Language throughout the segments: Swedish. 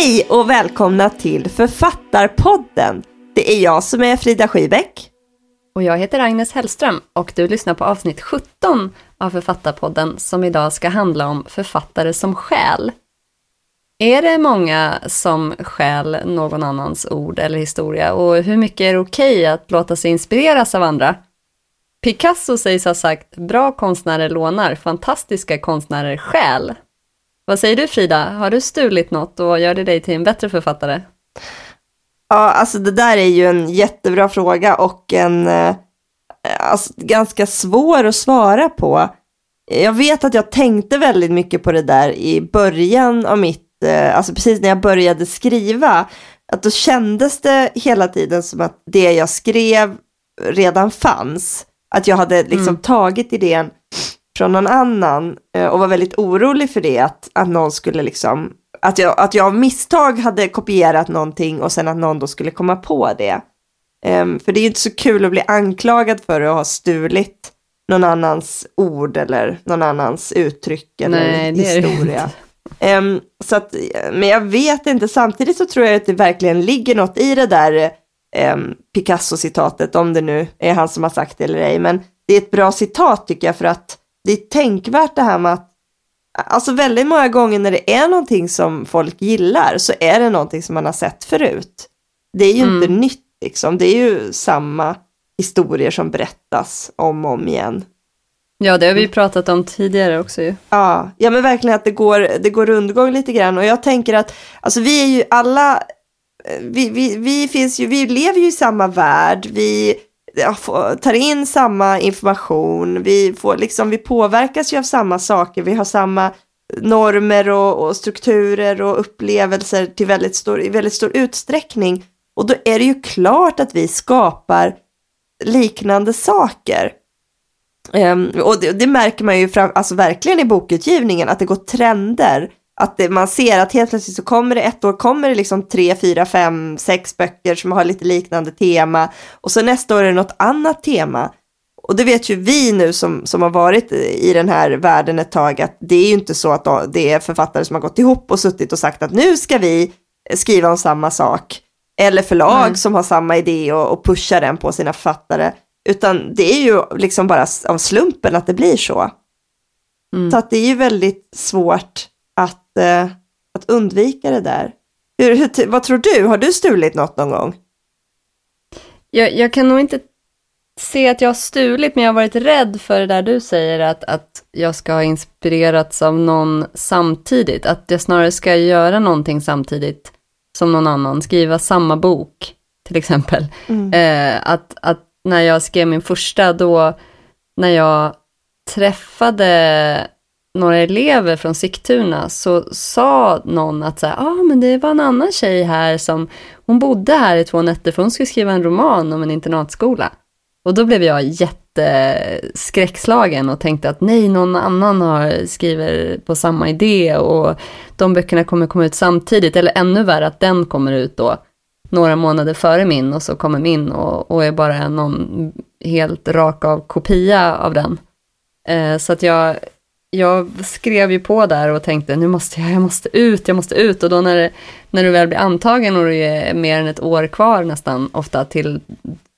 Hej och välkomna till Författarpodden. Det är jag som är Frida Skibäck. Och jag heter Agnes Hellström och du lyssnar på avsnitt 17 av Författarpodden som idag ska handla om författare som själ. Är det många som stjäl någon annans ord eller historia och hur mycket är det okej att låta sig inspireras av andra? Picasso sägs ha sagt bra konstnärer lånar, fantastiska konstnärer stjäl. Vad säger du Frida, har du stulit något och gör det dig till en bättre författare? Ja, alltså det där är ju en jättebra fråga och en eh, alltså, ganska svår att svara på. Jag vet att jag tänkte väldigt mycket på det där i början av mitt, eh, alltså precis när jag började skriva, att då kändes det hela tiden som att det jag skrev redan fanns. Att jag hade liksom tagit idén från någon annan eh, och var väldigt orolig för det, att, att någon skulle liksom, att jag, att jag av misstag hade kopierat någonting och sen att någon då skulle komma på det. Ehm, för det är ju inte så kul att bli anklagad för att ha stulit någon annans ord eller någon annans uttryck eller Nej, historia. Ehm, så att, men jag vet inte, samtidigt så tror jag att det verkligen ligger något i det där um, Picasso-citatet, om det nu är han som har sagt det eller ej. Men det är ett bra citat tycker jag, för att det är tänkvärt det här med att Alltså väldigt många gånger när det är någonting som folk gillar så är det någonting som man har sett förut. Det är ju inte nytt liksom, det är ju samma historier som berättas om och om igen. Ja, det har vi ju pratat om tidigare också ju. Ja, ja men verkligen att det går, det går rundgång lite grann och jag tänker att alltså vi är ju alla, eh, vi, vi, vi finns ju, vi lever ju i samma värld, vi Eh, tar in samma information, vi, får liksom, vi påverkas ju av samma saker, vi har samma normer och, och strukturer och upplevelser till väldigt stor, i väldigt stor utsträckning. Och då är det ju klart att vi skapar liknande saker. Um, och det, det märker man ju fram, alltså verkligen i bokutgivningen, att det går trender. Att det, man ser att helt plötsligt så kommer det ett år, kommer det liksom tre, fyra, fem, sex böcker som har lite liknande tema. Och så nästa år är det något annat tema. Och det vet ju vi nu som, som har varit i den här världen ett tag, att det är ju inte så att det är författare som har gått ihop och suttit och sagt att nu ska vi skriva om samma sak. Eller förlag som har samma idé och, och pushar den på sina författare. Utan det är ju liksom bara av slumpen att det blir så. Så att det är ju väldigt svårt att, eh, att undvika det där. Hur, hur, vad tror du? Har du stulit något någon gång? Jag, jag kan nog inte se att jag har stulit, men jag har varit rädd för det där du säger, att, att jag ska ha inspirerats av någon samtidigt. Att jag snarare ska göra någonting samtidigt som någon annan, skriva samma bok, till exempel. Eh, att, att när jag skrev min första, då, när jag träffade några elever från Sigtuna så sa någon att så här, ah, men det var en annan tjej här som, hon bodde här i två nätter för hon skulle skriva en roman om en internatskola. Och då blev jag jätteskräckslagen och tänkte att nej, någon annan har, skriver på samma idé och de böckerna kommer komma ut samtidigt, eller ännu värre att den kommer ut då några månader före min och så kommer min och, och är bara någon helt rak av kopia av den. Eh, så att jag, jag skrev ju på där och tänkte nu måste jag, jag måste ut, jag måste ut och då när, det, när du väl blir antagen och det är mer än ett år kvar nästan ofta till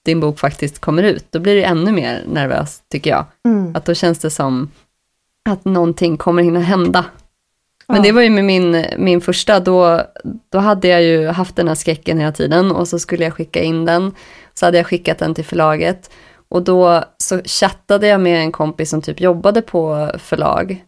din bok faktiskt kommer ut, då blir det ännu mer nervös tycker jag. Mm. Att då känns det som att någonting kommer hinna hända. Men det var ju med min, min första, då, då hade jag ju haft den här skräcken hela tiden och så skulle jag skicka in den. Så hade jag skickat den till förlaget och då så chattade jag med en kompis som typ jobbade på förlag.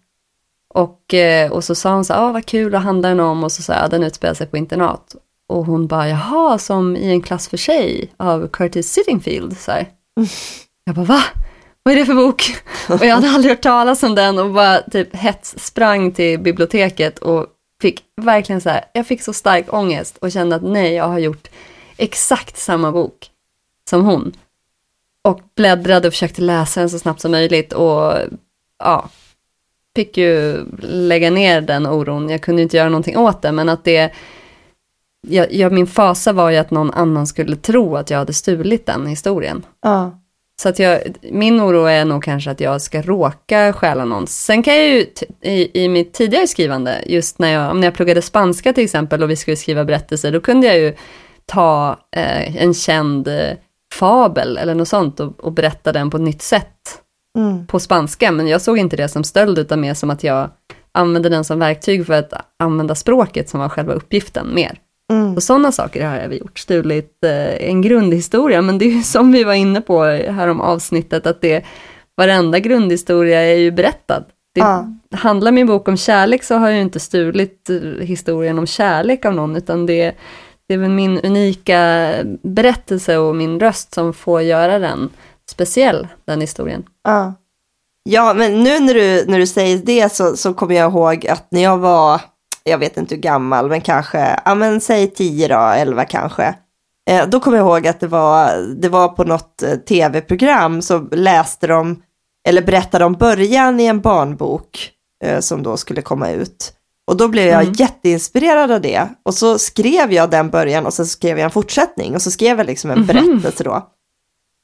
Och, eh, och så sa hon så här, ah, vad kul, vad handlar den om? Och så sa jag, den utspelar sig på internat. Och hon bara, jaha, som i en klass för sig av Curtis Sittingfield. Så här. Jag bara, va? Vad är det för bok? Och jag hade aldrig hört talas om den och bara typ hets sprang till biblioteket och fick verkligen så här, jag fick så stark ångest och kände att nej, jag har gjort exakt samma bok som hon. Och bläddrade och försökte läsa den så snabbt som möjligt och ja, fick ju lägga ner den oron. Jag kunde inte göra någonting åt det, men att det, jag, jag, min fasa var ju att någon annan skulle tro att jag hade stulit den historien. Ja. Så att jag, min oro är nog kanske att jag ska råka stjäla någon. Sen kan jag ju i, i mitt tidigare skrivande, just när jag, när jag pluggade spanska till exempel och vi skulle skriva berättelser, då kunde jag ju ta eh, en känd eh, fabel eller något sånt och, och berätta den på ett nytt sätt Mm. på spanska, men jag såg inte det som stöld utan mer som att jag använde den som verktyg för att använda språket som var själva uppgiften mer. Mm. Och sådana saker har jag gjort, stulit eh, en grundhistoria, men det är ju som vi var inne på här om avsnittet, att det, varenda grundhistoria är ju berättad. Det, Ja. Handlar min bok om kärlek så har jag ju inte stulit eh, historien om kärlek av någon, utan det, det är väl min unika berättelse och min röst som får göra den speciell, den historien. Ja. Ja, men nu när du, när du säger det så, så kommer jag ihåg att när jag var, jag vet inte hur gammal, men kanske, ja men säg 10 då, 11 kanske. Eh, då kommer jag ihåg att det var, det var på något eh, tv-program så läste de, eller berättade om början i en barnbok eh, som då skulle komma ut. Och då blev jag jätteinspirerad av det. Och så skrev jag den början och så skrev jag en fortsättning och så skrev jag liksom en berättelse då.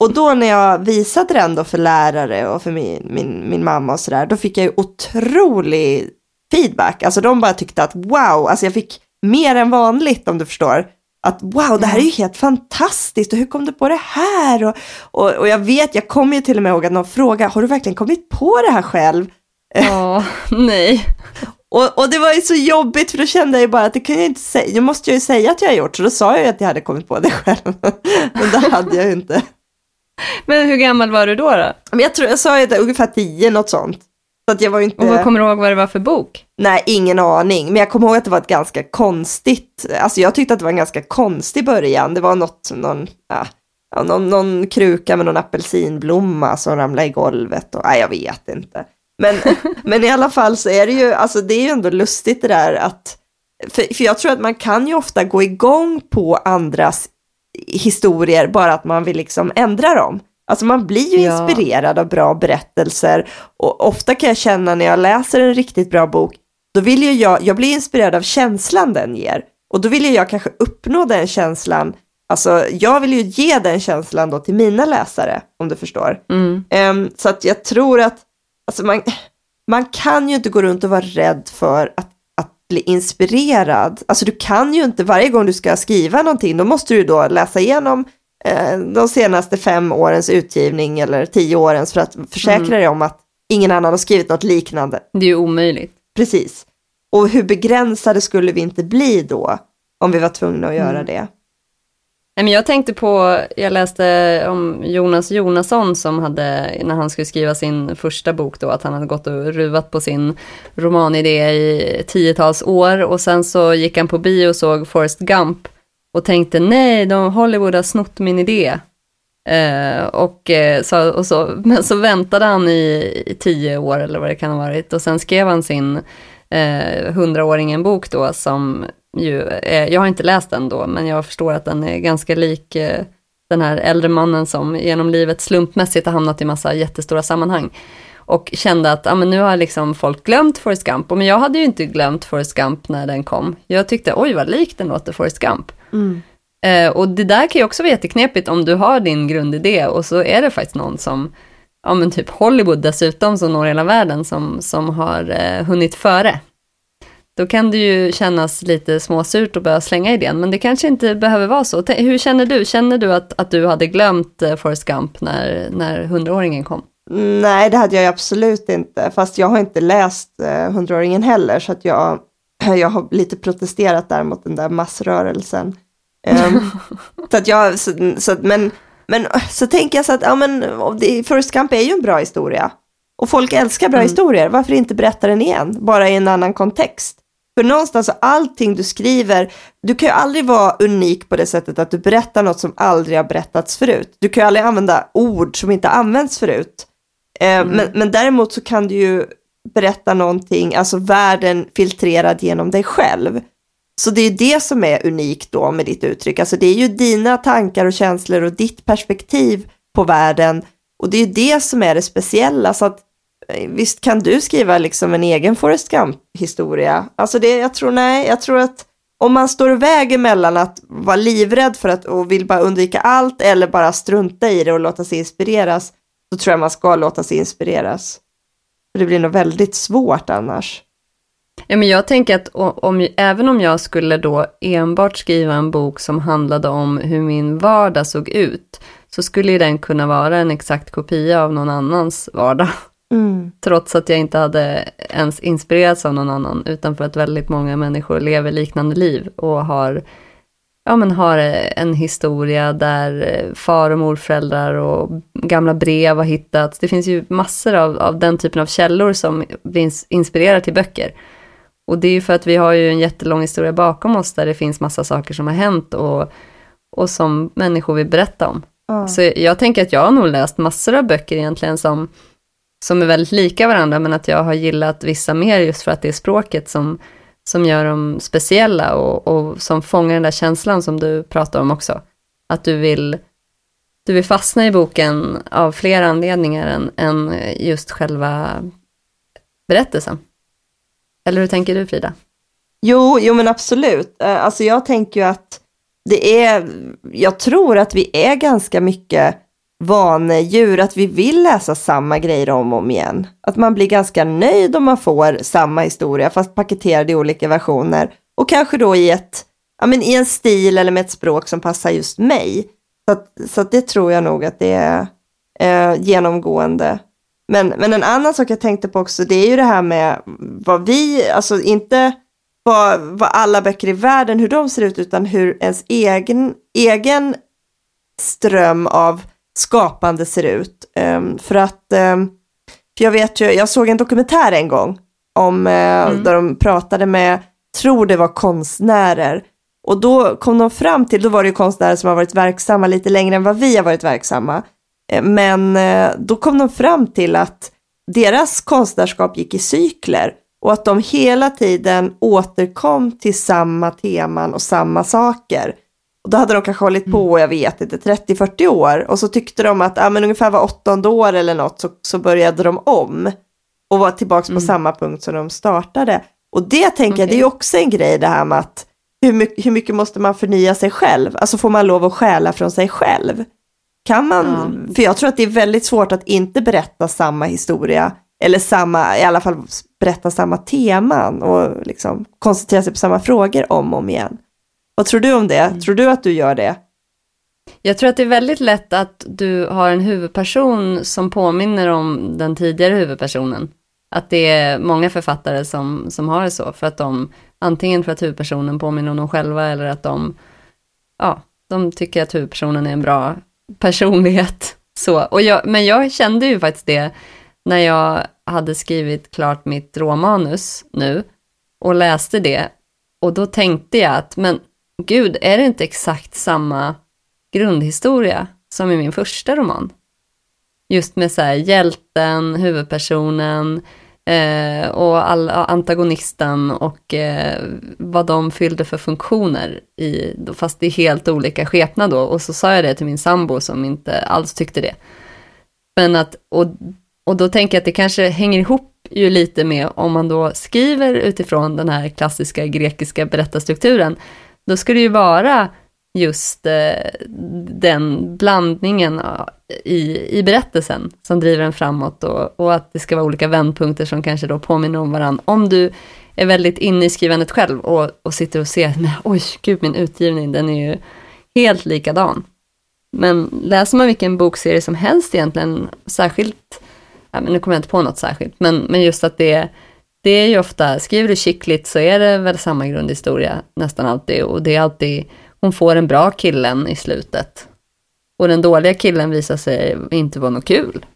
Och då när jag visade den då för lärare och för min, min, min mamma och sådär, då fick jag ju otrolig feedback. Alltså de bara tyckte att wow, alltså jag fick mer än vanligt om du förstår. Att wow, det här är ju helt fantastiskt och hur kom du på det här? Och, och, och jag vet, jag kommer ju till och med ihåg att någon frågade, har du verkligen kommit på det här själv? Ja, nej. Och, och det var ju så jobbigt för då kände jag ju bara att det kan jag inte säga, det måste jag ju säga att jag har gjort, så då sa jag ju att jag hade kommit på det själv. Men det hade jag ju inte. Men hur gammal var du då? då? Men jag tror jag sa ju att ungefär tio, något sånt. Så att jag var inte... Och vad kommer du ihåg vad det var för bok? Nej, ingen aning. Men jag kommer ihåg att det var ett ganska konstigt, alltså jag tyckte att det var en ganska konstig början. Det var något, någon, ja, någon, någon kruka med någon apelsinblomma som ramlade i golvet och, nej jag vet inte. Men, men i alla fall så är det ju, alltså det är ju ändå lustigt det där att, för, för jag tror att man kan ju ofta gå igång på andras historier bara att man vill liksom ändra dem. Alltså man blir ju Ja. inspirerad av bra berättelser och ofta kan jag känna när jag läser en riktigt bra bok, då vill ju jag, jag blir inspirerad av känslan den ger. Och då vill ju jag kanske uppnå den känslan, alltså jag vill ju ge den känslan då till mina läsare, om du förstår. Mm. Ehm, så att jag tror att, alltså man, man kan ju inte gå runt och vara rädd för att, att bli inspirerad. Alltså du kan ju inte, varje gång du ska skriva någonting, då måste du då läsa igenom eh, de senaste fem årens utgivning eller tio årens för att försäkra dig om att ingen annan har skrivit något liknande. Det är ju omöjligt. Precis. Och hur begränsade skulle vi inte bli då om vi var tvungna att göra det? Men jag tänkte på, jag läste om Jonas Jonasson som hade, när han skulle skriva sin första bok då, att han hade gått och ruvat på sin romanidé i tiotals år och sen så gick han på bio och såg Forrest Gump och tänkte nej, de, Hollywood har snott min idé. Eh, och, eh, så, och så, men så väntade han i, i tio år eller vad det kan ha varit och sen skrev han sin eh, hundraåringen bok då som ju, är, jag har inte läst den då, men jag förstår att den är ganska lik eh, den här äldre mannen som genom livet slumpmässigt har hamnat i massa jättestora sammanhang. Och kände att ah, men nu har liksom folk glömt Forrest Gump. Men jag hade ju inte glömt Forrest Gump när den kom. Jag tyckte oj vad likt den låter Forrest Gump. Mm. Eh, och det där kan ju också vara jätteknepigt om du har din grundidé och så är det faktiskt någon som, ja men typ Hollywood dessutom som når hela världen som, som har eh, hunnit före. Då kan det ju kännas lite småsurt att börja slänga idén, men det kanske inte behöver vara så. Hur känner du? Känner du att, att du hade glömt eh, Forrest Gump när, när hundraåringen kom? Nej, det hade jag absolut inte. Fast jag har inte läst hundraåringen eh, heller, så att jag, jag har lite protesterat där mot den där massrörelsen. Um, så att jag, så, så, men, men så tänker jag så att, ja men, First Camp är ju en bra historia. Och folk älskar bra mm. historier, varför inte berätta den igen, bara i en annan kontext? För någonstans, allting du skriver, du kan ju aldrig vara unik på det sättet att du berättar något som aldrig har berättats förut. Du kan ju aldrig använda ord som inte använts förut. Eh, mm. men, men däremot så kan du ju berätta någonting, alltså världen filtrerad genom dig själv. Så det är det som är unikt då med ditt uttryck. Alltså det är ju dina tankar och känslor och ditt perspektiv på världen. Och det är ju det som är det speciella. Så att visst kan du skriva liksom en egen Forrest Gump-historia. Alltså det, jag tror nej, jag tror att om man står väg emellan att vara livrädd för att och vill bara undvika allt eller bara strunta i det och låta sig inspireras, så tror jag man ska låta sig inspireras. För det blir nog väldigt svårt annars. Ja, men jag tänker att om, även om jag skulle då enbart skriva en bok som handlade om hur min vardag såg ut, så skulle den kunna vara en exakt kopia av någon annans vardag. Mm. Trots att jag inte hade ens inspirerats av någon annan, utan för att väldigt många människor lever liknande liv och har, ja, men har en historia där far och morföräldrar och gamla brev har hittats. Det finns ju massor av, av den typen av källor som inspirerar till böcker. Och det är ju för att vi har ju en jättelång historia bakom oss där det finns massa saker som har hänt och, och som människor vill berätta om. Mm. Så jag tänker att jag har nog läst massor av böcker egentligen som, som är väldigt lika varandra, men att jag har gillat vissa mer just för att det är språket som, som gör dem speciella och, och som fångar den där känslan som du pratar om också. Att du vill, du vill fastna i boken av fler anledningar än, än just själva berättelsen. Eller hur tänker du Frida? Jo, jo men absolut. Eh, alltså jag tänker ju att det är, jag tror att vi är ganska mycket vanedjur, att vi vill läsa samma grejer om och om igen. Att man blir ganska nöjd om man får samma historia, fast paketerad i olika versioner. Och kanske då i, ett, ja, men i en stil eller med ett språk som passar just mig. Så, att, så att det tror jag nog att det är eh, genomgående. Men, men en annan sak jag tänkte på också, det är ju det här med vad vi, alltså inte vad, vad alla böcker i världen, hur de ser ut, utan hur ens egen, egen ström av skapande ser ut. Um, för att, um, för jag vet ju, jag såg en dokumentär en gång om, uh, mm. där de pratade med, tror det var konstnärer, och då kom de fram till, då var det ju konstnärer som har varit verksamma lite längre än vad vi har varit verksamma. Eh, men eh, då kom de fram till att deras konstnärskap gick i cykler och att de hela tiden återkom till samma teman och samma saker. Och då hade de kanske hållit på, mm. jag vet inte, 30-40 år och så tyckte de att ja, men ungefär var åttonde år eller något så, så började de om och var tillbaka mm. på samma punkt som de startade. Och det tänker okay. jag, det är ju också en grej det här med att hur mycket, hur mycket måste man förnya sig själv? Alltså får man lov att stjäla från sig själv? Kan man, ja. för jag tror att det är väldigt svårt att inte berätta samma historia, eller samma, i alla fall berätta samma teman och liksom koncentrera sig på samma frågor om och om igen. Vad tror du om det? Mm. Tror du att du gör det? Jag tror att det är väldigt lätt att du har en huvudperson som påminner om den tidigare huvudpersonen. Att det är många författare som, som har det så, för att de, antingen för att huvudpersonen påminner om dem själva eller att de, ja, de tycker att huvudpersonen är en bra personlighet. Så. Och jag, men jag kände ju faktiskt det när jag hade skrivit klart mitt råmanus nu och läste det. Och då tänkte jag att, men gud, är det inte exakt samma grundhistoria som i min första roman? Just med så här, hjälten, huvudpersonen, Eh, och all, antagonisten och eh, vad de fyllde för funktioner, i, fast i helt olika skepnad då. Och så sa jag det till min sambo som inte alls tyckte det. Men att, och, och då tänker jag att det kanske hänger ihop ju lite med om man då skriver utifrån den här klassiska grekiska berättarstrukturen, då ska det ju vara just eh, den blandningen i, i berättelsen som driver den framåt och, och, att det ska vara olika vändpunkter som kanske då påminner om varandra. Om du är väldigt inne i skrivandet själv och, och sitter och ser, men, oj gud min utgivning den är ju helt likadan. Men läser man vilken bokserie som helst egentligen, särskilt, ja, men nu kommer jag inte på något särskilt, men, men just att det, det är ju ofta, skriver du kickligt så är det väl samma grundhistoria nästan alltid och det är alltid hon får en bra killen i slutet. Och den dåliga killen visar sig inte vara något kul.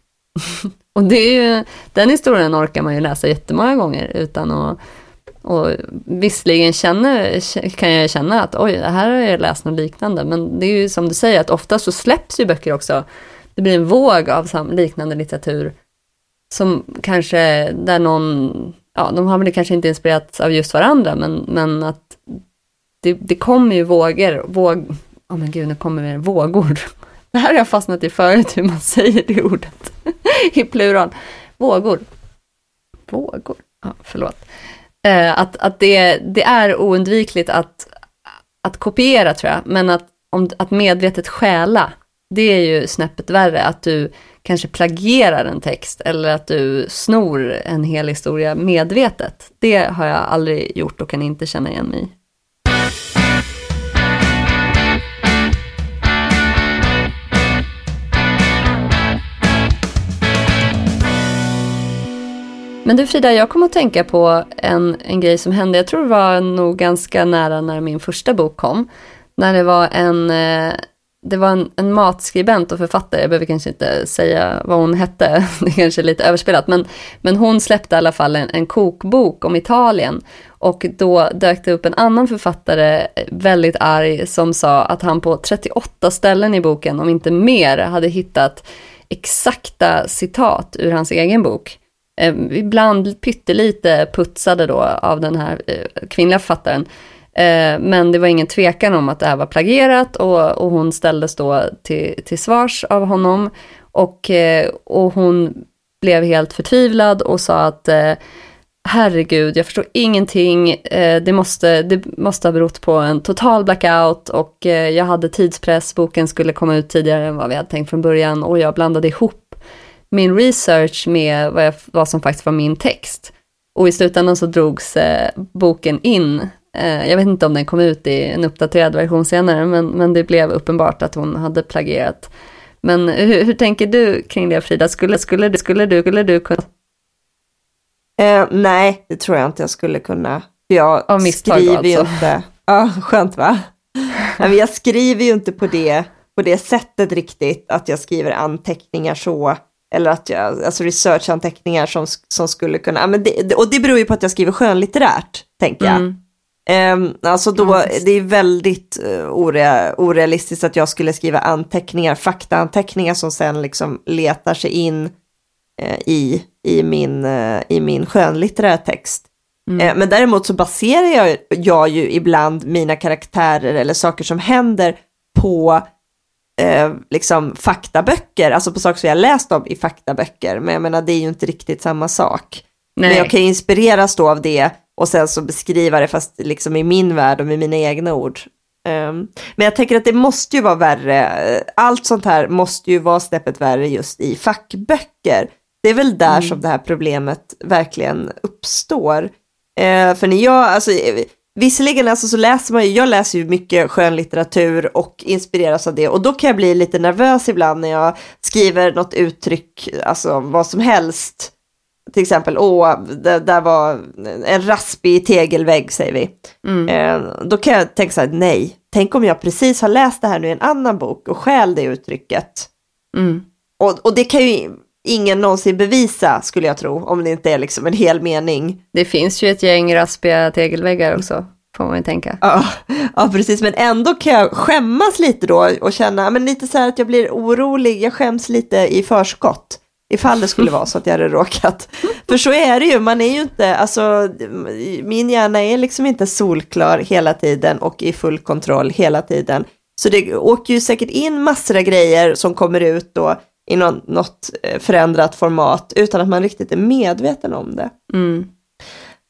och det är ju, den historien orkar man ju läsa jättemånga gånger utan att och visserligen känner, kan jag känna att oj, det här har jag läst något liknande, men det är ju som du säger att ofta så släpps ju böcker också. Det blir en våg av liknande litteratur som kanske, där någon, ja, de har väl kanske inte inspirerats av just varandra, men, men att det, det kommer ju vågor, våg, oh men gud, nu kommer det vågor. Det här har jag fastnat i förut, hur man säger det ordet i plural. Vågor. Vågor, ja, förlåt. Eh, att att det, det är oundvikligt att, att kopiera tror jag, men att, om, att medvetet stjäla, det är ju snäppet värre. Att du kanske plagierar en text eller att du snor en hel historia medvetet. Det har jag aldrig gjort och kan inte känna igen mig i. Men du Frida, jag kom att tänka på en, en grej som hände, jag tror det var nog ganska nära när min första bok kom. När det var en, eh, det var en, en matskribent och författare, jag behöver kanske inte säga vad hon hette, det är kanske är lite överspelat, men, men hon släppte i alla fall en, en kokbok om Italien. Och då dök det upp en annan författare, väldigt arg, som sa att han på 38 ställen i boken, om inte mer, hade hittat exakta citat ur hans egen bok eh, ibland pyttelite putsade då av den här eh, kvinnliga författaren. Eh, men det var ingen tvekan om att det här var plagierat och, och hon ställdes då till, till svars av honom. Och, eh, och hon blev helt förtvivlad och sa att eh, herregud, jag förstår ingenting, eh, det, måste, det måste ha berott på en total blackout och eh, jag hade tidspress, boken skulle komma ut tidigare än vad vi hade tänkt från början och jag blandade ihop min research med vad, jag, vad som faktiskt var min text. Och i slutändan så drogs eh, boken in. Eh, jag vet inte om den kom ut i en uppdaterad version senare, men, men det blev uppenbart att hon hade plagierat. Men hur, hur tänker du kring det Frida? Skulle, skulle, skulle, du, skulle du kunna? Eh, nej, det tror jag inte jag skulle kunna. Jag Av misstag skriver alltså. ju inte. Ja, skönt va? jag skriver ju inte på det, på det sättet riktigt, att jag skriver anteckningar så eller att jag, alltså researchanteckningar som, som skulle kunna, men det, och det beror ju på att jag skriver skönlitterärt, tänker jag. Mm. Um, alltså då, ja, det är väldigt uh, ore, orealistiskt att jag skulle skriva anteckningar, faktaanteckningar som sen liksom letar sig in uh, i, i, min, uh, i min skönlitterära text. Mm. men däremot så baserar jag, jag ju ibland mina karaktärer eller saker som händer på eh, liksom faktaböcker, alltså på saker som jag läst om i faktaböcker. Men jag menar det är ju inte riktigt samma sak. Nej. Men jag kan inspireras då av det och sen så beskriva det fast liksom i min värld och med mina egna ord. Um, men jag tänker att det måste ju vara värre, allt sånt här måste ju vara snäppet värre just i fackböcker. Det är väl där mm. som det här problemet verkligen uppstår. Uh, för när jag, alltså Visserligen alltså så läser man ju, jag läser ju mycket skönlitteratur och inspireras av det och då kan jag bli lite nervös ibland när jag skriver något uttryck, alltså vad som helst. Till exempel, åh, det där var en raspig tegelvägg säger vi. Mm. Eh, då kan jag tänka så här, nej, tänk om jag precis har läst det här nu i en annan bok och skäl det uttrycket. Mm. Och, och det kan ju ingen någonsin bevisa, skulle jag tro, om det inte är liksom en hel mening. Det finns ju ett gäng raspiga tegelväggar också, får man ju tänka. Ja, ja, precis, men ändå kan jag skämmas lite då och känna, men lite så här att jag blir orolig, jag skäms lite i förskott. Ifall det skulle vara så att jag hade råkat. För så är det ju, man är ju inte, alltså min hjärna är liksom inte solklar hela tiden och i full kontroll hela tiden. Så det åker ju säkert in massor av grejer som kommer ut då i något eh, förändrat format utan att man riktigt är medveten om det. Mm.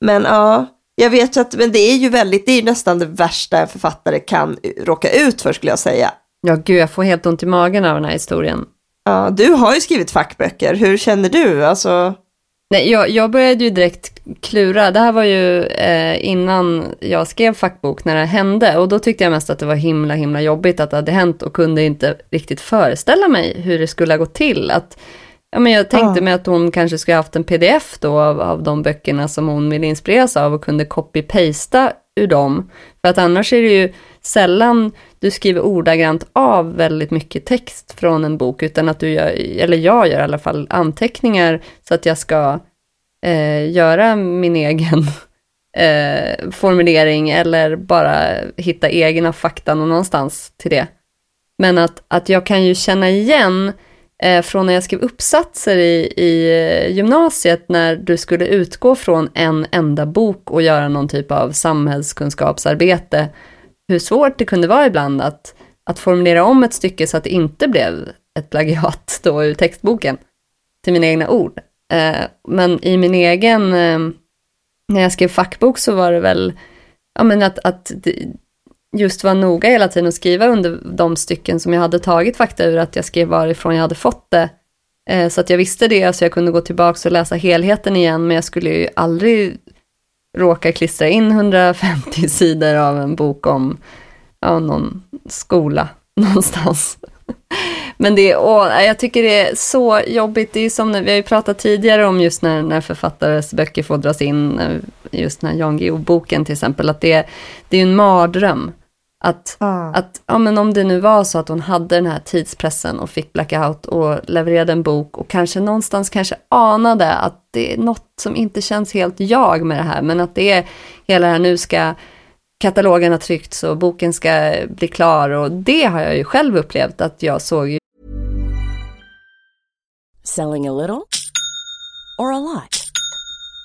Men ja, jag vet att men det är ju väldigt, det är ju nästan det värsta en författare kan råka ut för skulle jag säga. Ja, gud, jag får helt ont i magen av den här historien. Ja, du har ju skrivit fackböcker, hur känner du? Alltså... Nej, jag, jag började ju direkt klura, det här var ju eh, innan jag skrev fackbok när det hände och då tyckte jag mest att det var himla himla jobbigt att det hade hänt och kunde inte riktigt föreställa mig hur det skulle ha gått till. Att, ja, men jag tänkte Ja. mig att hon kanske skulle haft en pdf då av, av de böckerna som hon ville inspireras av och kunde copy-pasta ur dem. För att annars är det ju sällan du skriver ordagrant av väldigt mycket text från en bok, utan att du gör, eller jag gör i alla fall, anteckningar så att jag ska eh, göra min egen eh, formulering eller bara hitta egna fakta någonstans till det. Men att, att jag kan ju känna igen eh, från när jag skrev uppsatser i, i eh, gymnasiet när du skulle utgå från en enda bok och göra någon typ av samhällskunskapsarbete, hur svårt det kunde vara ibland att, att formulera om ett stycke så att det inte blev ett plagiat då ur textboken till mina egna ord. Eh, men i min egen, eh, när jag skrev fackbok så var det väl, ja men att, att just vara noga hela tiden och skriva under de stycken som jag hade tagit fakta ur, att jag skrev varifrån jag hade fått det. Eh, så att jag visste det, så jag kunde gå tillbaka och läsa helheten igen, men jag skulle ju aldrig råka klistra in 150 sidor av en bok om ja, någon skola någonstans. Men det är, åh, äh, jag tycker det är så jobbigt. Det är som när, vi har ju pratat tidigare om just när, när författares böcker får dras in, äh, just när Jan Guillou-boken till exempel, att det, det är en mardröm. Att, Ja. att ja, men om det nu var så att hon hade den här tidspressen och fick blackout och levererade en bok och kanske någonstans kanske anade att det är något som inte känns helt jag med det här, men att det är hela det här nu ska katalogen ha tryckts och boken ska bli klar och det har jag ju själv upplevt att jag såg ju Selling a little or a lot?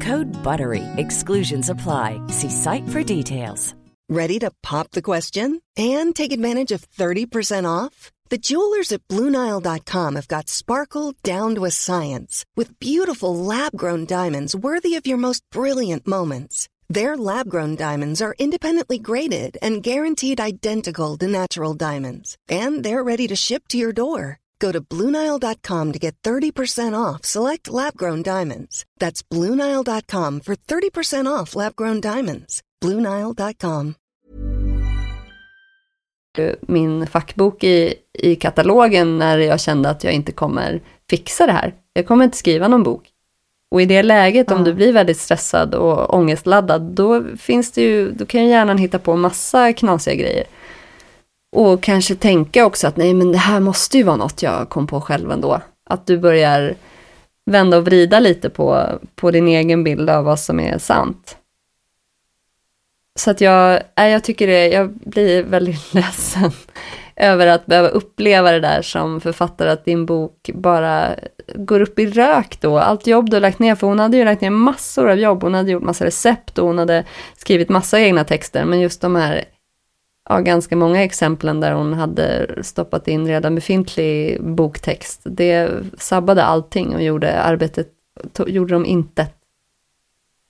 Code BUTTERY. Exclusions apply. See site for details. Ready to pop the question and take advantage of 30% off? The jewelers at BlueNile.com have got sparkle down to a science with beautiful lab grown diamonds worthy of your most brilliant moments. Their lab grown diamonds are independently graded and guaranteed identical to natural diamonds, and they're ready to ship to your door. Go to BlueNile.com to get 30% off select lab grown diamonds. That's BlueNile.com for 30% off lab grown diamonds. BlueNile.com. min fackbok i, i katalogen när jag kände att jag inte kommer fixa det här. Jag kommer inte skriva någon bok. Och i det läget, om Ja. du blir väldigt stressad och ångestladdad, då finns det ju, då kan ju hjärnan hitta på massa knasiga grejer. Och kanske tänka också att nej men det här måste ju vara något jag kom på själv ändå. Att du börjar vända och vrida lite på, på din egen bild av vad som är sant. Så att jag, nej, jag tycker det, jag blir väldigt ledsen över att behöva uppleva det där som författare, att din bok bara går upp i rök då. Allt jobb du har lagt ner, för hon hade ju lagt ner massor av jobb, hon hade gjort massa recept och hon hade skrivit massa egna texter, men just de här ja, ganska många exemplen där hon hade stoppat in redan befintlig boktext, det sabbade allting och gjorde arbetet, gjorde dem inte.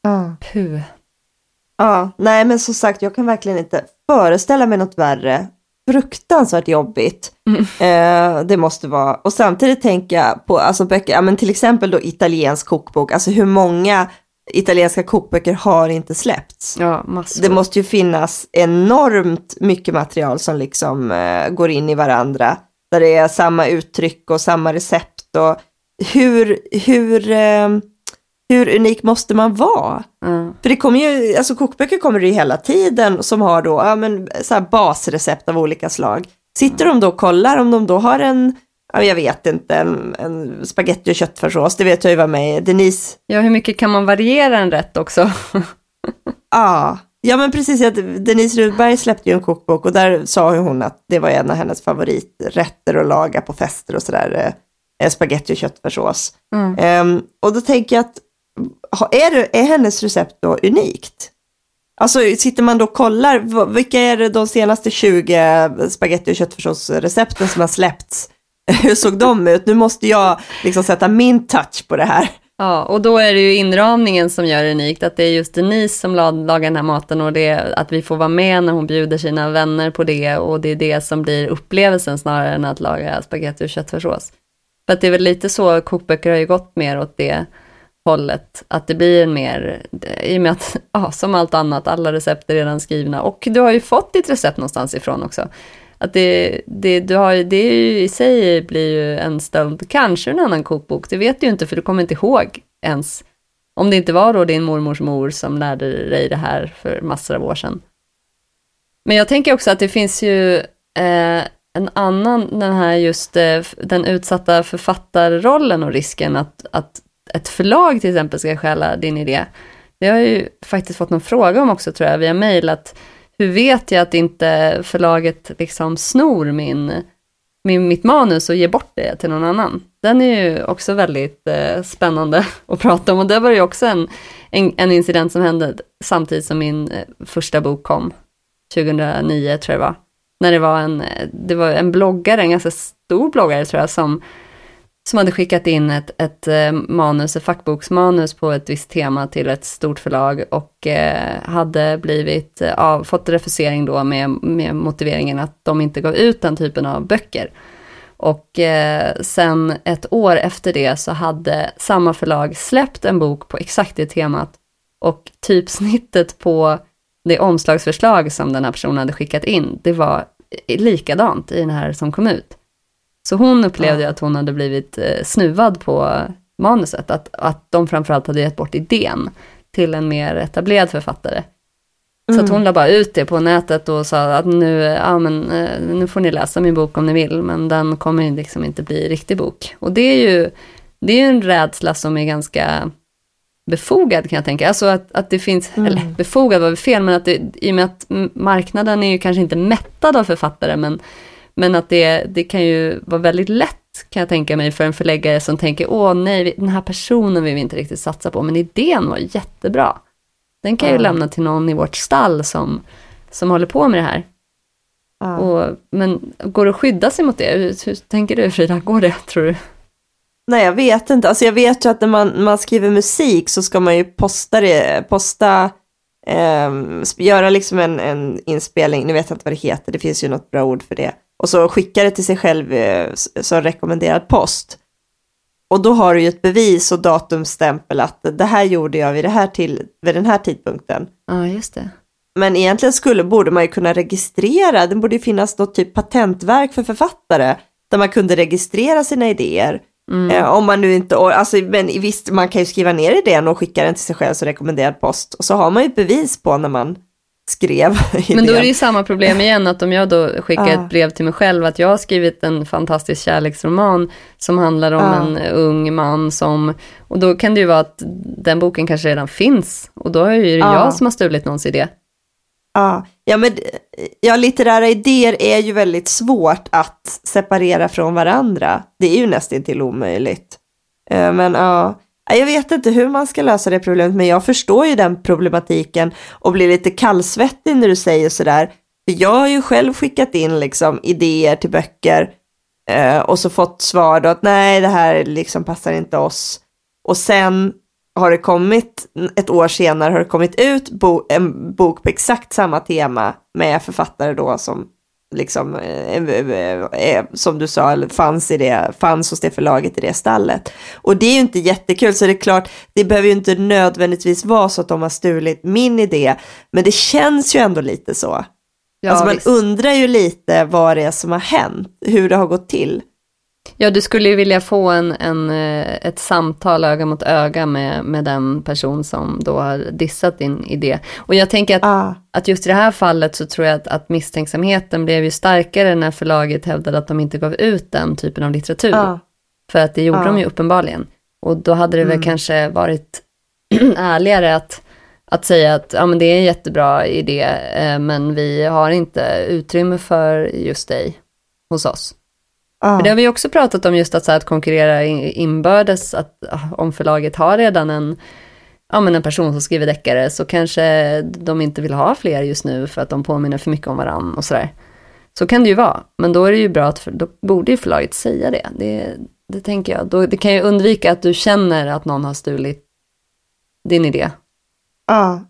Ja. Puh. Ja, nej men som sagt, jag kan verkligen inte föreställa mig något värre. Fruktansvärt jobbigt. Eh, det måste vara. Och samtidigt tänker jag på alltså böcker, ja, men till exempel då italiensk kokbok, alltså hur många italienska kokböcker har inte släppts. Ja, massor. Det måste ju finnas enormt mycket material som liksom eh, går in i varandra. Där det är samma uttryck och samma recept och hur, hur, eh, hur unik måste man vara? Ja. För det kommer ju, alltså kokböcker kommer det ju hela tiden som har då, ja men så basrecept av olika slag. Sitter de då och kollar om de då har en, jag vet inte, en, en spaghetti och köttfärssås, det vet jag ju vad med Denise ja, hur mycket kan man variera en rätt också? Ja, ja men precis. Att Denise Rudberg släppte ju en kokbok och där sa ju hon att det var en av hennes favoriträtter att laga på fester och sådär. Eh, spaghetti och köttfärssås. Mm. Ehm, och då tänker jag att, är, det, är hennes recept då unikt? Alltså sitter man då och kollar, vilka är det de senaste 20 spaghetti och köttfärssåsrecepten som har släppts? Hur såg de ut? Nu måste jag liksom sätta min touch på det här. Ja, och då är det ju inramningen som gör det unikt, att det är just Denise som lagar den här maten och det att vi får vara med när hon bjuder sina vänner på det och det är det som blir upplevelsen snarare än att laga spagetti och köttfärssås. För att det är väl lite så, kokböcker har ju gått mer åt det hållet, att det blir en mer, i och med att, ja, som allt annat, alla recept är redan skrivna och du har ju fått ditt recept någonstans ifrån också. Att det, det, du har, det är ju i sig blir ju en stöld, kanske en annan kokbok, det vet du ju inte för du kommer inte ihåg ens. Om det inte var då din mormors mor som lärde dig det här för massor av år sedan. Men jag tänker också att det finns ju eh, en annan, den här just eh, den utsatta författarrollen och risken att, att ett förlag till exempel ska stjäla din idé. Det har jag ju faktiskt fått någon fråga om också tror jag via mail, att hur vet jag att inte förlaget liksom snor min, min, mitt manus och ger bort det till någon annan? Den är ju också väldigt eh, spännande att prata om och det var ju också en, en, en incident som hände samtidigt som min eh, första bok kom, 2009 tror jag det var. När det var en, eh, det var en bloggare, en ganska stor bloggare tror jag, som som hade skickat in ett, ett eh, manus, ett fackboksmanus på ett visst tema till ett stort förlag och eh, hade blivit, eh, av, fått refusering då med, med motiveringen att de inte gav ut den typen av böcker. Och eh, sen ett år efter det så hade samma förlag släppt en bok på exakt det temat och typsnittet på det omslagsförslag som den här personen hade skickat in, det var eh, likadant i den här som kom ut. Så hon upplevde ju att hon hade blivit eh, snuvad på manuset, att, att de framförallt hade gett bort idén till en mer etablerad författare. Så att hon la bara ut det på nätet och sa att nu, ja, men, eh, nu får ni läsa min bok om ni vill, men den kommer liksom inte bli riktig bok. Och det är ju det är en rädsla som är ganska befogad kan jag tänka. Alltså att, att det finns, eller befogad var väl fel, men att det, i och med att marknaden är ju kanske inte mättad av författare, men, men att det, det kan ju vara väldigt lätt kan jag tänka mig för en förläggare som tänker, åh nej, den här personen vill vi inte riktigt satsa på, men idén var jättebra. Den kan jag ju lämna till någon i vårt stall som, som håller på med det här. Ja. Och, men går det att skydda sig mot det? Hur, hur tänker du Frida, går det tror du? Nej, jag vet inte. Alltså jag vet ju att när man, man skriver musik så ska man ju posta det, posta, sp- göra liksom en, en inspelning, nu vet jag inte vad det heter, det finns ju något bra ord för det. Och så skicka det till sig själv eh, som rekommenderad post. Och då har du ju ett bevis och datumstämpel att det här gjorde jag vid, det här till, vid den här tidpunkten. Ja, just det. Men egentligen skulle, borde man ju kunna registrera, det borde ju finnas något typ patentverk för författare, där man kunde registrera sina idéer. Eh, om man nu inte, alltså, men visst, man kan ju skriva ner idén och skicka den till sig själv som rekommenderad post. Och så har man ju bevis på när man skrev. Men då är det ju samma problem igen, att om jag då skickar ett brev till mig själv, att jag har skrivit en fantastisk kärleksroman som handlar om Ja. en ung man som, och då kan det ju vara att den boken kanske redan finns, och då är det ju Ja. jag som har stulit någons idé. Ja, ja, men ja, litterära idéer är ju väldigt svårt att separera från varandra. Det är ju nästan till omöjligt. Eh, men ja, jag vet inte hur man ska lösa det problemet, men jag förstår ju den problematiken och blir lite kallsvettig när du säger sådär. Jag har ju själv skickat in liksom idéer till böcker eh, och så fått svar då att nej, det här liksom passar inte oss. Och sen har det kommit, ett år senare har det kommit ut bo, en bok på exakt samma tema med författare då som liksom, eh, eh, eh, som du sa, fanns, i det, fanns hos det förlaget i det stallet. Och det är ju inte jättekul, så det är klart, det behöver ju inte nödvändigtvis vara så att de har stulit min idé, men det känns ju ändå lite så. Ja, alltså man visst. undrar ju lite vad det är som har hänt, hur det har gått till. Ja, du skulle ju vilja få en, en, eh, ett samtal öga mot öga med, med den person som då har dissat din idé. Och jag tänker att, ah. att just i det här fallet så tror jag att, att misstänksamheten blev ju starkare när förlaget hävdade att de inte gav ut den typen av litteratur. Ah. För att det gjorde ah. de ju uppenbarligen. Och då hade det väl mm. kanske varit ärligare att, att säga att ja, men det är en jättebra idé, eh, men vi har inte utrymme för just dig hos oss. Ah. det har vi också pratat om, just att, så här, att konkurrera inbördes, att om förlaget har redan en, ja, men en person som skriver deckare så kanske de inte vill ha fler just nu för att de påminner för mycket om varandra och sådär. Så kan det ju vara, men då är det ju bra att, då borde ju förlaget säga det. Det, det tänker jag. Då, det kan ju undvika att du känner att någon har stulit din idé. Ja,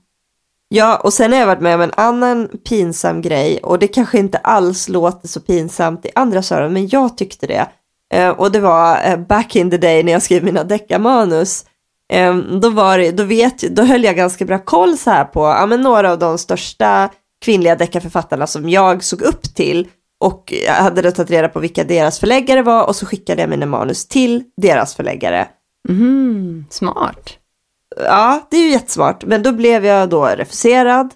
Ja, och sen har jag varit med om en annan pinsam grej och det kanske inte alls låter så pinsamt i andra öron, men jag tyckte det. Eh, och det var eh, back in the day när jag skrev mina deckarmanus. Ehm, då, var det, då, vet, då höll jag ganska bra koll så här på ja, men några av de största kvinnliga deckarförfattarna som jag såg upp till och jag hade då tagit reda på vilka deras förläggare var och så skickade jag mina manus till deras förläggare. Mm, smart ja, det är ju jättesmart. Men då blev jag då refuserad.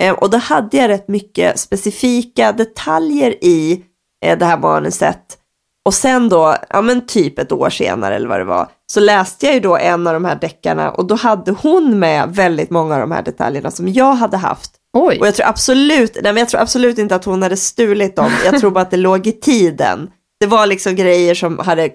Eh, och då hade jag rätt mycket specifika detaljer i eh, det här manuset. Och sen då, ja men typ ett år senare eller vad det var, så läste jag ju då en av de här deckarna och då hade hon med väldigt många av de här detaljerna som jag hade haft. Oj. Och jag tror absolut, nej men jag tror absolut inte att hon hade stulit dem, jag tror bara att det låg i tiden det var liksom grejer som hade,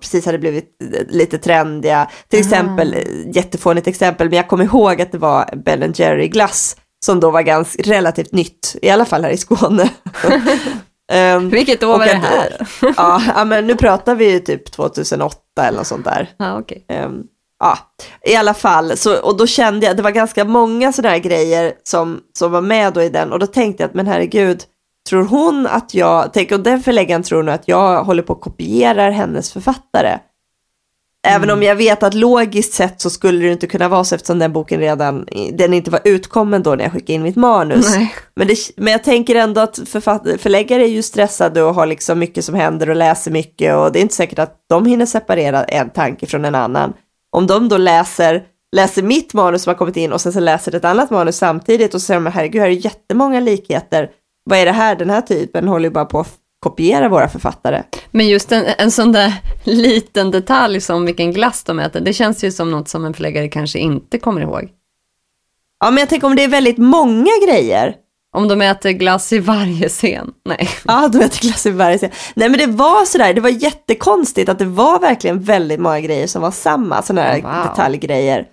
precis hade blivit lite trendiga. Till Aha. exempel, jättefånigt exempel, men jag kommer ihåg att det var Ben Jerry glass som då var ganska relativt nytt, i alla fall här i Skåne. um, Vilket år var det här? ja, men nu pratar vi ju typ 2008 eller något sånt där. Ah, okay. Um, ja, i alla fall, så, och då kände jag, det var ganska många sådana grejer som, som var med då i den, och då tänkte jag att men herregud, Tror hon att jag, tänk om den förläggaren tror nu att jag håller på att kopiera hennes författare. Även mm. om jag vet att logiskt sett så skulle det inte kunna vara så eftersom den boken redan, den inte var utkommen då när jag skickade in mitt manus. Men, det, men jag tänker ändå att förläggare är ju stressade och har liksom mycket som händer och läser mycket och det är inte säkert att de hinner separera en tanke från en annan. Om de då läser, läser mitt manus som har kommit in och sen så läser ett annat manus samtidigt och så säger de herregud, här är jättemånga likheter vad är det här, den här typen håller ju bara på att kopiera våra författare. Men just en, en sån där liten detalj som vilken glass de äter, det känns ju som något som en förläggare kanske inte kommer ihåg. Ja, men jag tänker om det är väldigt många grejer. Om de äter glass i varje scen? Nej. Ja, de äter glass i varje scen. Nej, men det var sådär, det var jättekonstigt att det var verkligen väldigt många grejer som var samma, sådana här wow. detaljgrejer.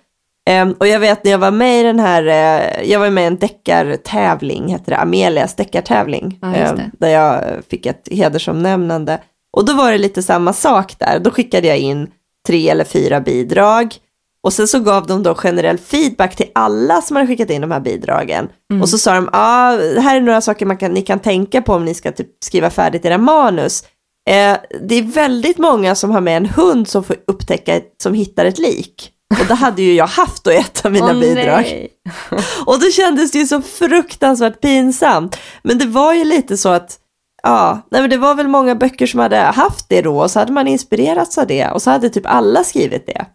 Um, och jag vet när jag var med i den här, uh, jag var med i en deckartävling, heter det, Amelias deckartävling, ja, um, där jag fick ett hedersomnämnande. Och då var det lite samma sak där, då skickade jag in tre eller fyra bidrag. Och sen så gav de då generell feedback till alla som hade skickat in de här bidragen. Mm. Och så sa de, ah, här är några saker man kan, ni kan tänka på om ni ska typ skriva färdigt era manus. Eh, det är väldigt många som har med en hund som får upptäcka, som hittar ett lik. Och det hade ju jag haft i ett av mina oh, bidrag. och då kändes det ju så fruktansvärt pinsamt. Men det var ju lite så att, ja, nej men det var väl många böcker som hade haft det då och så hade man inspirerats av det och så hade typ alla skrivit det.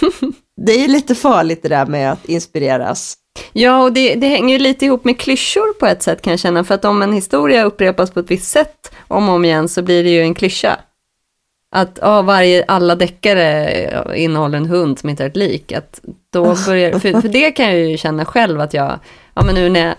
det är ju lite farligt det där med att inspireras. Ja, och det, det hänger ju lite ihop med klyschor på ett sätt kan jag känna, för att om en historia upprepas på ett visst sätt om och om igen så blir det ju en klyscha. Att ja, varje, alla deckare innehåller en hund som inte är ett lik. Att då börjar, för, för det kan jag ju känna själv att jag, ja men nu när jag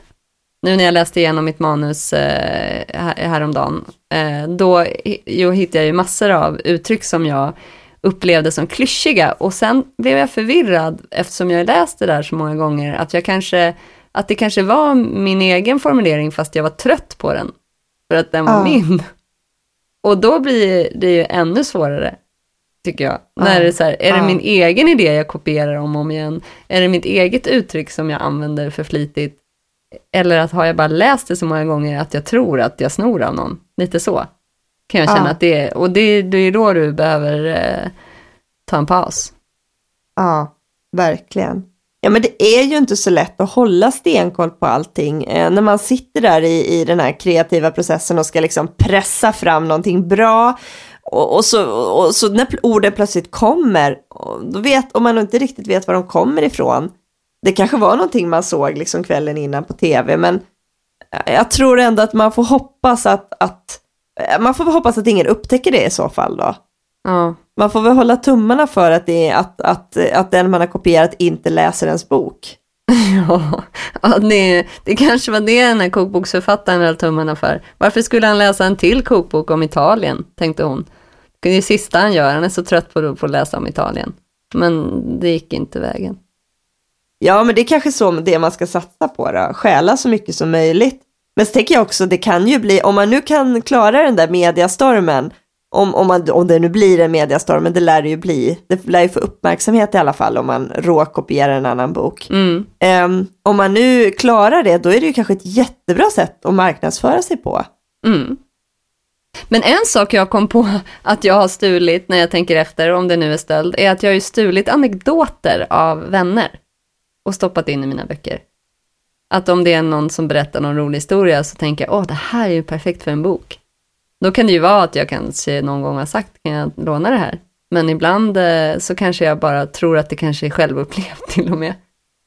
nu när jag läste igenom mitt manus eh, här- häromdagen, eh, då jo, hittade jag ju massor av uttryck som jag upplevde som klyschiga och sen blev jag förvirrad eftersom jag läste det där så många gånger att jag kanske, att det kanske var min egen formulering fast jag var trött på den för att den var Ja. min. Och då blir det ju ännu svårare, tycker jag. När det är så här, är det Ja. min egen idé jag kopierar om och om igen? Är det mitt eget uttryck som jag använder för flitigt? Eller att har jag bara läst det så många gånger att jag tror att jag snor av någon? Lite så kan jag känna Ja. att det är. Och det, det är då du behöver eh, ta en paus. Ja, verkligen. Ja, men det är ju inte så lätt att hålla stenkoll på allting. Eh, när man sitter där i, i den här kreativa processen och ska liksom pressa fram någonting bra. Och, och, så, och så när orden plötsligt kommer, då vet, om man inte riktigt vet var de kommer ifrån. Det kanske var någonting man såg liksom kvällen innan på tv, men eh, jag tror ändå att man får hoppas att, att eh, man får hoppas att ingen upptäcker det i så fall då. Ja, Man får väl hålla tummarna för att, det är, att, att, att den man har kopierat inte läser ens bok. ja. ja det, det kanske var det den här kokboksförfattaren höll tummarna för. Varför skulle han läsa en till kokbok om Italien, tänkte hon. Det är det sista han gör, han är så trött på, på att läsa om Italien. Men det gick inte vägen. Ja, men det är kanske så det man ska satsa på då. Stjäla så mycket som möjligt. Men så tänker jag också, det kan ju bli, om man nu kan klara den där mediastormen, om, om, man, om det nu blir en mediastorm, men det lär det ju bli. Det lär ju få uppmärksamhet i alla fall om man råkopierar en annan bok. Mm. Ehm, om man nu klarar det, då är det ju kanske ett jättebra sätt att marknadsföra sig på. Mm. Men en sak jag kom på att jag har stulit när jag tänker efter, om det nu är stöld, är att jag har ju stulit anekdoter av vänner och stoppat in i mina böcker. Att om det är någon som berättar någon rolig historia så tänker jag, åh, det här är ju perfekt för en bok. Då kan det ju vara att jag kanske någon gång har sagt, kan jag låna det här? Men ibland eh, så kanske jag bara tror att det kanske är självupplevt till och med.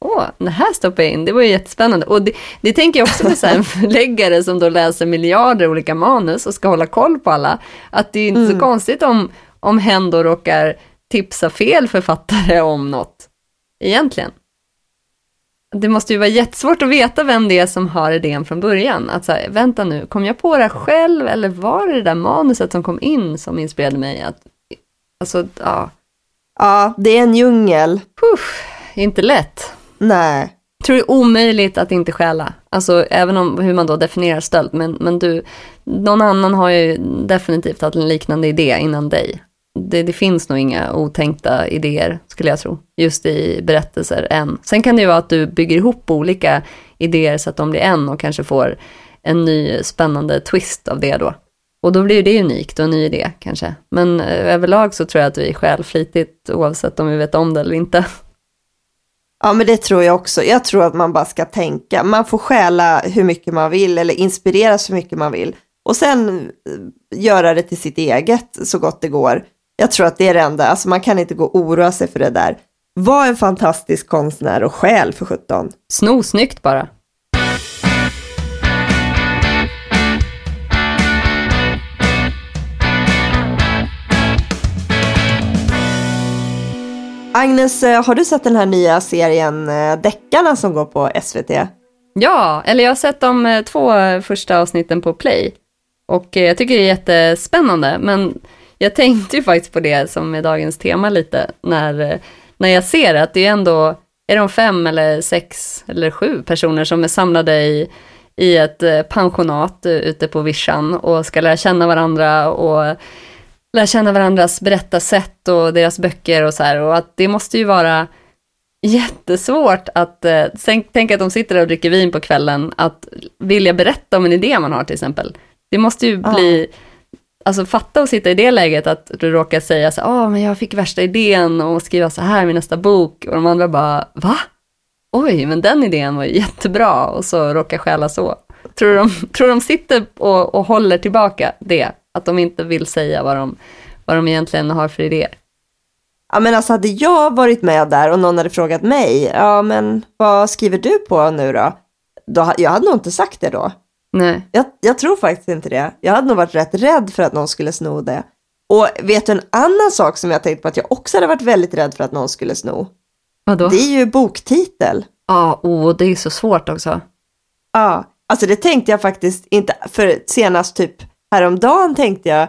Åh, det här stoppar jag in, det var ju jättespännande. Och det, det tänker jag också med så en förläggare som då läser miljarder olika manus och ska hålla koll på alla. Att det är inte så konstigt om, om hen då råkar tipsa fel författare om något. Egentligen. Det måste ju vara jättesvårt att veta vem det är som har idén från början. Att så här, vänta nu, kom jag på det här själv eller var det det där manuset som kom in som inspirerade mig? Att, alltså, ja, Ja, det är en djungel. Puff, inte lätt. Nej. Jag tror det är omöjligt att inte stjäla. Alltså även om hur man då definierar stöld. Men, men du, någon annan har ju definitivt haft en liknande idé innan dig. Det, det finns nog inga otänkta idéer, skulle jag tro, just i berättelser än. Sen kan det ju vara att du bygger ihop olika idéer så att de blir en och kanske får en ny spännande twist av det då. Och då blir ju det unikt och en ny idé kanske. Men eh, överlag så tror jag att vi stjäl flitigt oavsett om vi vet om det eller inte. Ja, men det tror jag också. Jag tror att man bara ska tänka. Man får stjäla hur mycket man vill eller inspireras så mycket man vill. Och sen eh, göra det till sitt eget så gott det går. Jag tror att det är det enda. Alltså man kan inte gå och oroa sig för det där. Var en fantastisk konstnär och själ för 17. Sno snyggt bara. Agnes, eh, har du sett den här nya serien eh, Deckarna som går på SVT? Ja, eller jag har sett de eh, två första avsnitten på Play. Och jag tycker det är jättespännande, men jag tänkte ju faktiskt på det som är dagens tema lite, när, när jag ser att det är ändå, är de fem eller sex eller sju personer som är samlade i, i ett eh, pensionat ute på vischan och ska lära känna varandra och lära känna varandras berättarsätt och deras böcker och så här, och att det måste ju vara jättesvårt att, eh, tänk, att de sitter där och dricker vin på kvällen, att vilja berätta om en idé man har till exempel. Det måste ju Ja alltså fatta att sitta i det läget att du råkar säga så ja ah, men jag fick värsta idén och skriva så här i min nästa bok och de andra bara, va? Oj, men den idén var ju jättebra och så råkar stjäla så. Tror du de, tror de sitter och, och håller tillbaka det, att de inte vill säga vad de, vad de egentligen har för idéer? Ja, men alltså hade jag varit med där och någon hade frågat mig, ja men vad skriver du på nu då? då jag hade nog inte sagt det då. Nej. Jag, jag tror faktiskt inte det. Jag hade nog varit rätt rädd för att någon skulle sno det. Och vet du en annan sak som jag tänkt på att jag också hade varit väldigt rädd för att någon skulle sno? Vadå? Det är ju boktitel. Ja, oh, det är så svårt också. Ja, alltså det tänkte jag faktiskt inte, för senast typ häromdagen tänkte jag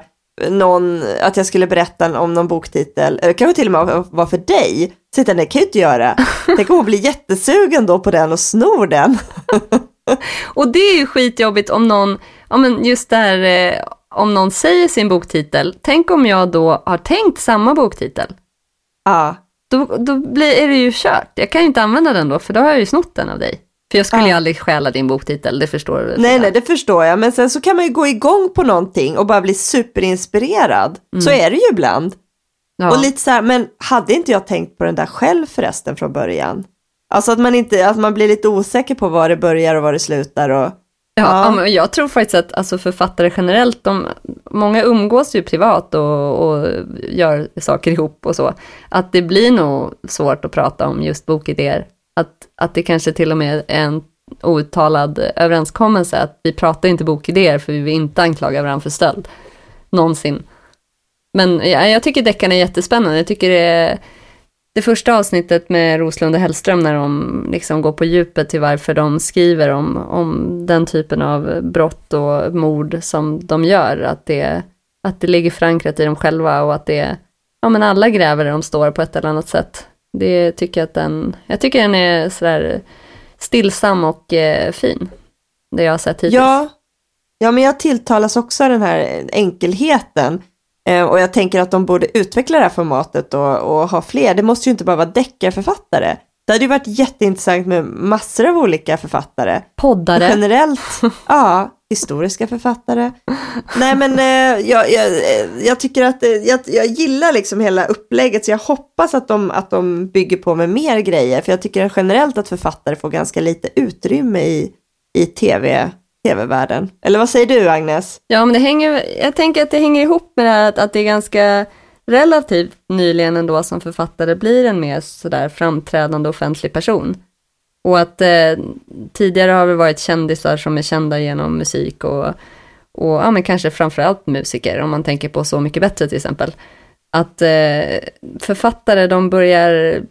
någon, att jag skulle berätta om någon boktitel, eller kanske till och med var för dig. Så det kan jag inte göra. Tänk om hon blir jättesugen då på den och snor den. och det är ju skitjobbigt om någon, ja men just där, eh, om någon säger sin boktitel, tänk om jag då har tänkt samma boktitel. Ja. Då, då blir, är det ju kört. Jag kan ju inte använda den då, för då har jag ju snott den av dig. För jag skulle Ja. ju aldrig stjäla din boktitel, det förstår du. Nej, nej, det förstår jag. Men sen så kan man ju gå igång på någonting och bara bli superinspirerad. Så Mm. är det ju ibland. Ja. Och lite så här, men hade inte jag tänkt på den där själv förresten från början? Alltså att man inte, att man blir lite osäker på var det börjar och var det slutar och Ja, Ja. jag tror faktiskt att alltså författare generellt, de, många umgås ju privat och, och gör saker ihop och så. Att det blir nog svårt att prata om just bokidéer. Att, att det kanske till och med är en outtalad överenskommelse att vi pratar inte bokidéer för vi vill inte anklaga varandra för stöld. Någonsin. Men ja, jag tycker deckarna är jättespännande. Jag tycker det är det första avsnittet med Roslund och Hellström när de liksom går på djupet till varför de skriver om, om den typen av brott och mord som de gör, att det, att det ligger förankrat i dem själva och att det, ja men alla gräver där de står på ett eller annat sätt. Det tycker jag att den, jag tycker den är sådär stillsam och eh, fin, det jag har sett hittills. Ja, ja, men jag tilltalas också av den här enkelheten. Eh, och jag tänker att de borde utveckla det här formatet och, och ha fler. Det måste ju inte bara vara deckarförfattare. Det hade ju varit jätteintressant med massor av olika författare. Poddare. Generellt, ja, historiska författare. Nej men eh, jag, jag, eh, jag tycker att jag, jag gillar liksom hela upplägget så jag hoppas att de, att de bygger på med mer grejer. För jag tycker generellt att författare får ganska lite utrymme i, i tv, tv-världen. Eller vad säger du Agnes? Ja, men det hänger, jag tänker att det hänger ihop med det här att, att det är ganska relativt nyligen ändå som författare blir en mer sådär framträdande offentlig person. Och att eh, tidigare har det varit kändisar som är kända genom musik och, och ja, men kanske framförallt musiker, om man tänker på Så mycket bättre till exempel. Att eh, författare, de börjar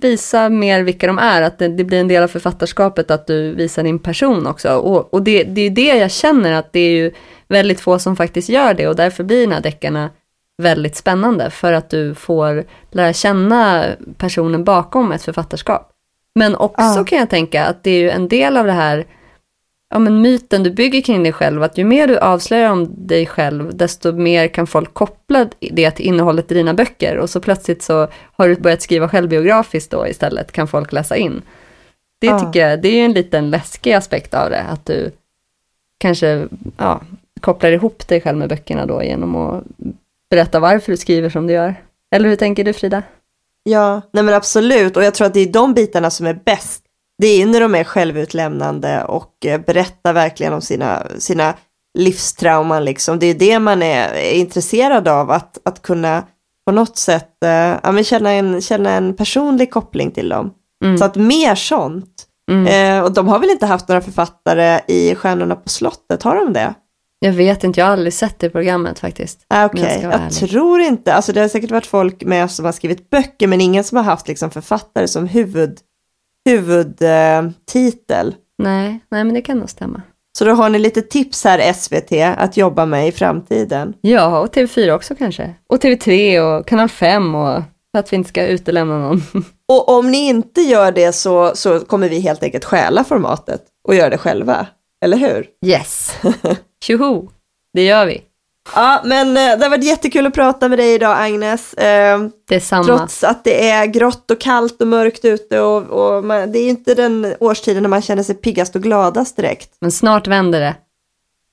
visa mer vilka de är, att det, det blir en del av författarskapet att du visar din person också. Och, och det, det är det jag känner, att det är ju väldigt få som faktiskt gör det och därför blir de här deckarna väldigt spännande för att du får lära känna personen bakom ett författarskap. Men också Ja. kan jag tänka att det är ju en del av det här ja, men myten du bygger kring dig själv, att ju mer du avslöjar om dig själv, desto mer kan folk koppla det till innehållet i dina böcker och så plötsligt så har du börjat skriva självbiografiskt då istället, kan folk läsa in. Det Ja. tycker jag, det är ju en liten läskig aspekt av det, att du kanske ja, kopplar ihop dig själv med böckerna då genom att berätta varför du skriver som du gör. Eller hur tänker du Frida? Ja, nej men absolut. Och jag tror att det är de bitarna som är bäst. Det är när de är självutlämnande och eh, berättar verkligen om sina, sina livstrauman liksom. Det är det man är, intresserad av, att, att kunna på något sätt eh, ja, men känna, en, känna en personlig koppling till dem. Mm. Så att mer sånt. Mm. Eh, och de har väl inte haft några författare i Stjärnorna på slottet, har de det? Jag vet inte, jag har aldrig sett det programmet faktiskt. Ah, Okej, jag jag, tror inte, alltså det har säkert varit folk med som har skrivit böcker, men ingen som har haft liksom författare som huvud, huvudtitel. Titel. Nej, nej men det kan nog stämma. Så då har ni lite tips här SVT att jobba med i framtiden. Ja, och TV4 också kanske. Och TV3 och Kanal 5 och för att vi inte ska utelämna någon. Och om ni inte gör det så, så kommer vi helt enkelt stjäla formatet och göra det själva. Eller hur? Yes! Tjoho! Det gör vi. Ja, men eh, det har varit jättekul att prata med dig idag Agnes. Eh, Det är samma. Trots att det är grått och kallt och mörkt ute och, och man, det är inte den årstiden när man känner sig piggast och gladast direkt. Men snart vänder det.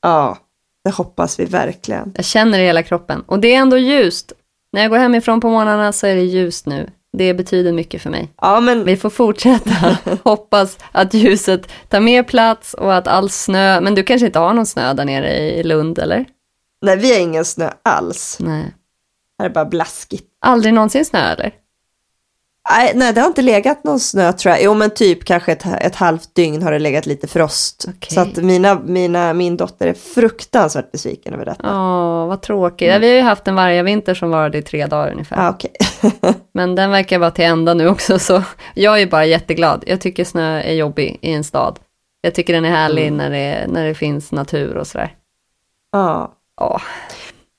Ja, det hoppas vi verkligen. Jag känner det i hela kroppen. Och det är ändå ljust. När jag går hemifrån på morgnarna så är det ljust nu. Det betyder mycket för mig. Ja, men Vi får fortsätta hoppas att ljuset tar mer plats och att all snö, men du kanske inte har någon snö där nere i Lund eller? Nej, vi har ingen snö alls. Nej. Här är bara blaskigt. Aldrig någonsin snö eller? Nej, nej, det har inte legat någon snö tror jag. Jo, men typ kanske ett, ett halvt dygn har det legat lite frost. Okej. Så att mina, mina, min dotter är fruktansvärt besviken över detta. Åh, vad tråkigt. Ja, vi har ju haft en vargavinter som varade i tre dagar ungefär. Ja, okej. Men den verkar vara till ända nu också, så jag är bara jätteglad. Jag tycker snö är jobbig i en stad. Jag tycker den är härlig mm. när, det, när det finns natur och sådär. Ja. Ja.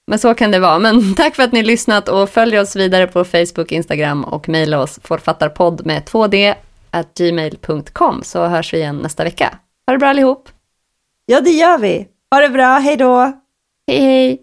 Men så kan det vara. Men tack för att ni lyssnat och följ oss vidare på Facebook, Instagram och mejla oss forfattarpodd med 2D at gmail.com så hörs vi igen nästa vecka. Ha det bra allihop! Ja, det gör vi. Ha det bra, hej då! Hej, hej!